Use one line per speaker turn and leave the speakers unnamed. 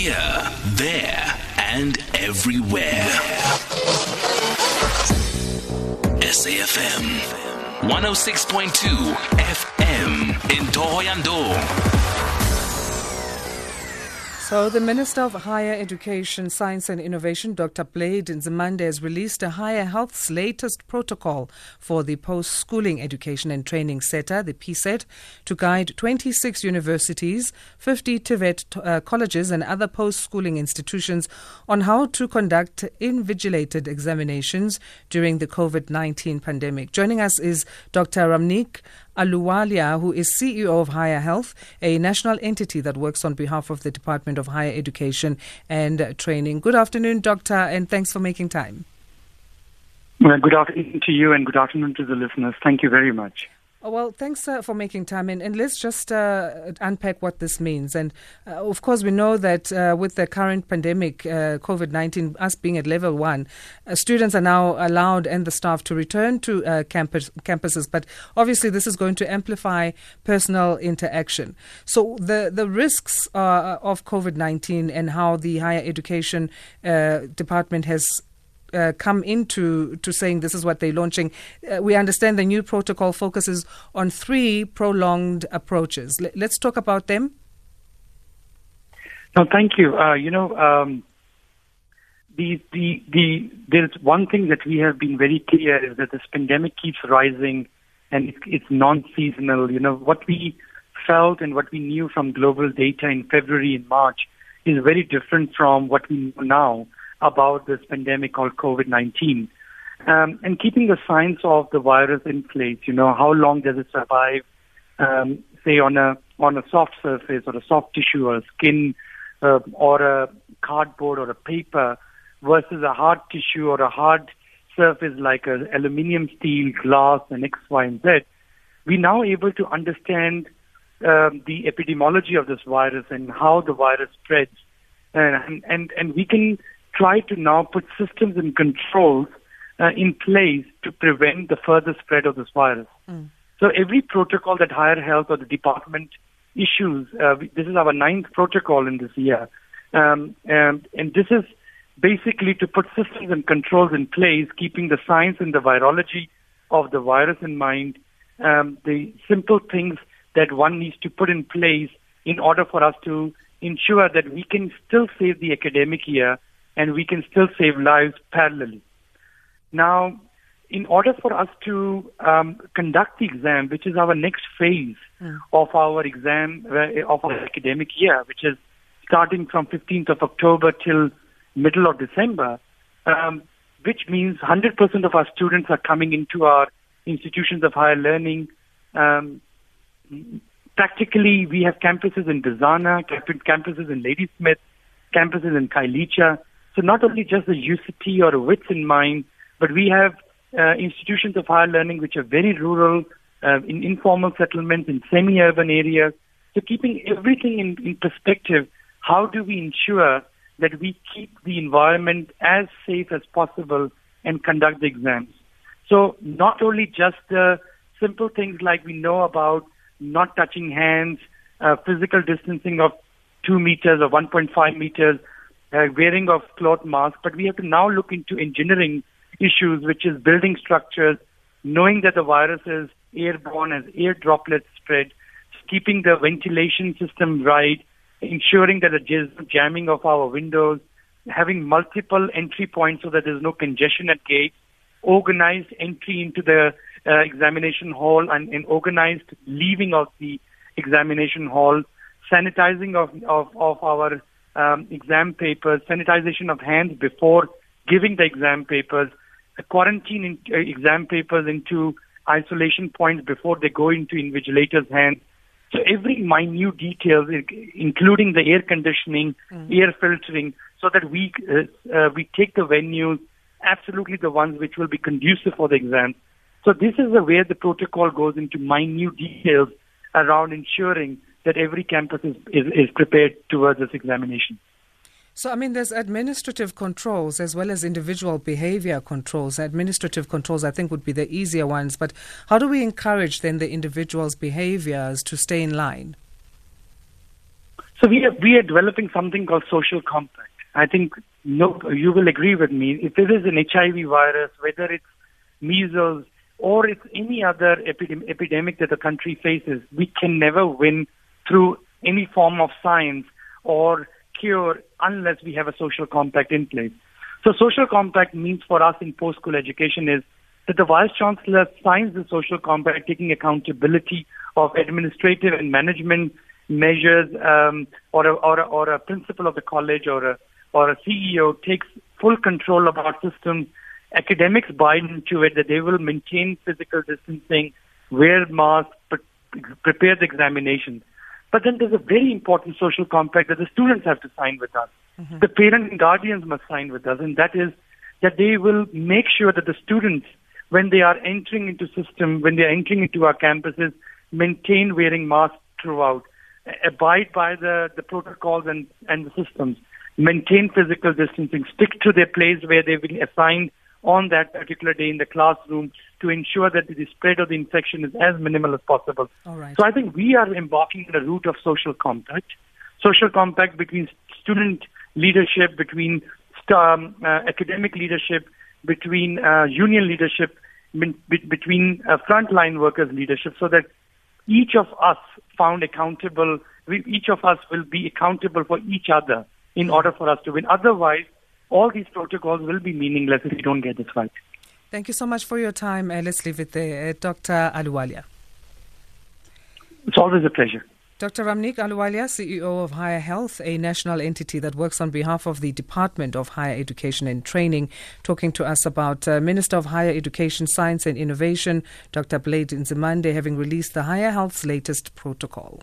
Here, there, and everywhere. SAFM 106.2 FM in Thohoyandou.
So, the Minister of Higher Education, Science and Innovation, Dr. Blade Nzimande, has released a Higher Health's latest protocol for the post schooling education and training sector, the PSET, to guide 26 universities, 50 TVET uh, colleges, and other post schooling institutions on how to conduct invigilated examinations during the COVID 19 pandemic. Joining us is Dr. Ramneek Ahluwalia, who is CEO of Higher Health, a national entity that works on behalf of the Department of Higher Education and Training. Good afternoon, Doctor, and thanks for making time.
Well, good afternoon to you and good afternoon to the listeners. Thank you very much.
Oh, well, thanks uh, for making time. And, and let's just uh, unpack what this means. And uh, of course, we know that uh, with the current pandemic, uh, COVID 19, us being at level one, uh, students are now allowed and the staff to return to campus, campuses. But obviously, this is going to amplify personal interaction. So, the, the risks of COVID 19 and how the higher education department has uh, come into to saying this is what they're launching. Uh, we understand the new protocol focuses on three prolonged approaches. L- let's talk about them.
No, thank you. Uh, you know, um, the the the there's one thing that we have been very clear is that this pandemic keeps rising, and it's, non-seasonal. You know what we felt and what we knew from global data in February and March is very different from what we know now about this pandemic called COVID-19. Um, and keeping the science of the virus in place, you know, how long does it survive, um, say on a on a soft surface or a soft tissue or skin uh, or a cardboard or a paper versus a hard tissue or a hard surface like a aluminium, steel, glass, and X, Y, and Z. We're now able to understand um, the epidemiology of this virus and how the virus spreads, and and and we can try to now put systems and controls uh, in place to prevent the further spread of this virus. Mm. So every protocol that Higher Health or the department issues, uh, this is our ninth protocol in this year, um, and, and this is basically to put systems and controls in place, keeping the science and the virology of the virus in mind, um, the simple things that one needs to put in place in order for us to ensure that we can still save the academic year and we can still save lives parallelly. Now, in order for us to um, conduct the exam, which is our next phase mm. of our exam uh, of our academic year, which is starting from 15th of October till middle of December, um, which means 100% of our students are coming into our institutions of higher learning. Um, practically, we have campuses in Bizana, campuses in Ladysmith, campuses in Khayelitsha, so not only just the UCT or WITS in mind, but we have uh, institutions of higher learning which are very rural, uh, in informal settlements, in semi-urban areas. So keeping everything in, in perspective, how do we ensure that we keep the environment as safe as possible and conduct the exams? So not only just the simple things like we know about not touching hands, uh, physical distancing of two meters or 1.5 meters, uh, wearing of cloth masks, but we have to now look into engineering issues, which is building structures, knowing that the virus is airborne as air droplets spread, keeping the ventilation system right, ensuring that the jamming of our windows, having multiple entry points so that there's no congestion at gates, organized entry into the uh, examination hall and, and organized leaving of the examination hall, sanitizing of, of, of our um, exam papers, sanitization of hands before giving the exam papers, quarantine in, uh, exam papers into isolation points before they go into invigilators' hands. So every minute details, including the air conditioning, mm. air filtering, so that we uh, uh, we take the venues absolutely the ones which will be conducive for the exam. So this is where the protocol goes into minute details around ensuring that every campus is, is, is prepared towards this examination.
So, I mean, there's administrative controls as well as individual behavior controls. Administrative controls, I think, would be the easier ones. But how do we encourage then the individual's behaviors to stay in line?
So we are, we are developing something called social compact. I think no, you will agree with me. If there is an HIV virus, whether it's measles or it's any other epidem- epidemic that the country faces, we can never win through any form of science or cure unless we have a social compact in place. So social compact means for us in post-school education is that the vice chancellor signs the social compact taking accountability of administrative and management measures um, or, a, or, a, or a principal of the college or a, or a CEO takes full control of our system. academics buy into it that they will maintain physical distancing, wear masks, pre- prepare the examinations. But then there's a very important social compact that the students have to sign with us. Mm-hmm. The parents and guardians must sign with us, and that is that they will make sure that the students, when they are entering into system, when they are entering into our campuses, maintain wearing masks throughout, abide by the, the protocols and, and the systems, maintain physical distancing, stick to their place where they've been assigned on that particular day in the classroom to ensure that the spread of the infection is as minimal as possible. So I think we are embarking on a route of social compact, social compact between student leadership, between um, uh, academic leadership, between uh, union leadership, between uh, frontline workers leadership, so that each of us found accountable, we, each of us will be accountable for each other in order for us to win. Otherwise, all these protocols will be meaningless if we don't get this right.
Thank you so much for your time. Uh, let's leave it there. Uh, Dr. Ahluwalia.
It's always a pleasure.
Dr. Ramneek Ahluwalia, CEO of Higher Health, a national entity that works on behalf of the Department of Higher Education and Training, talking to us about uh, Minister of Higher Education, Science and Innovation, Dr. Blade Nzimande, having released the Higher Health's latest protocol.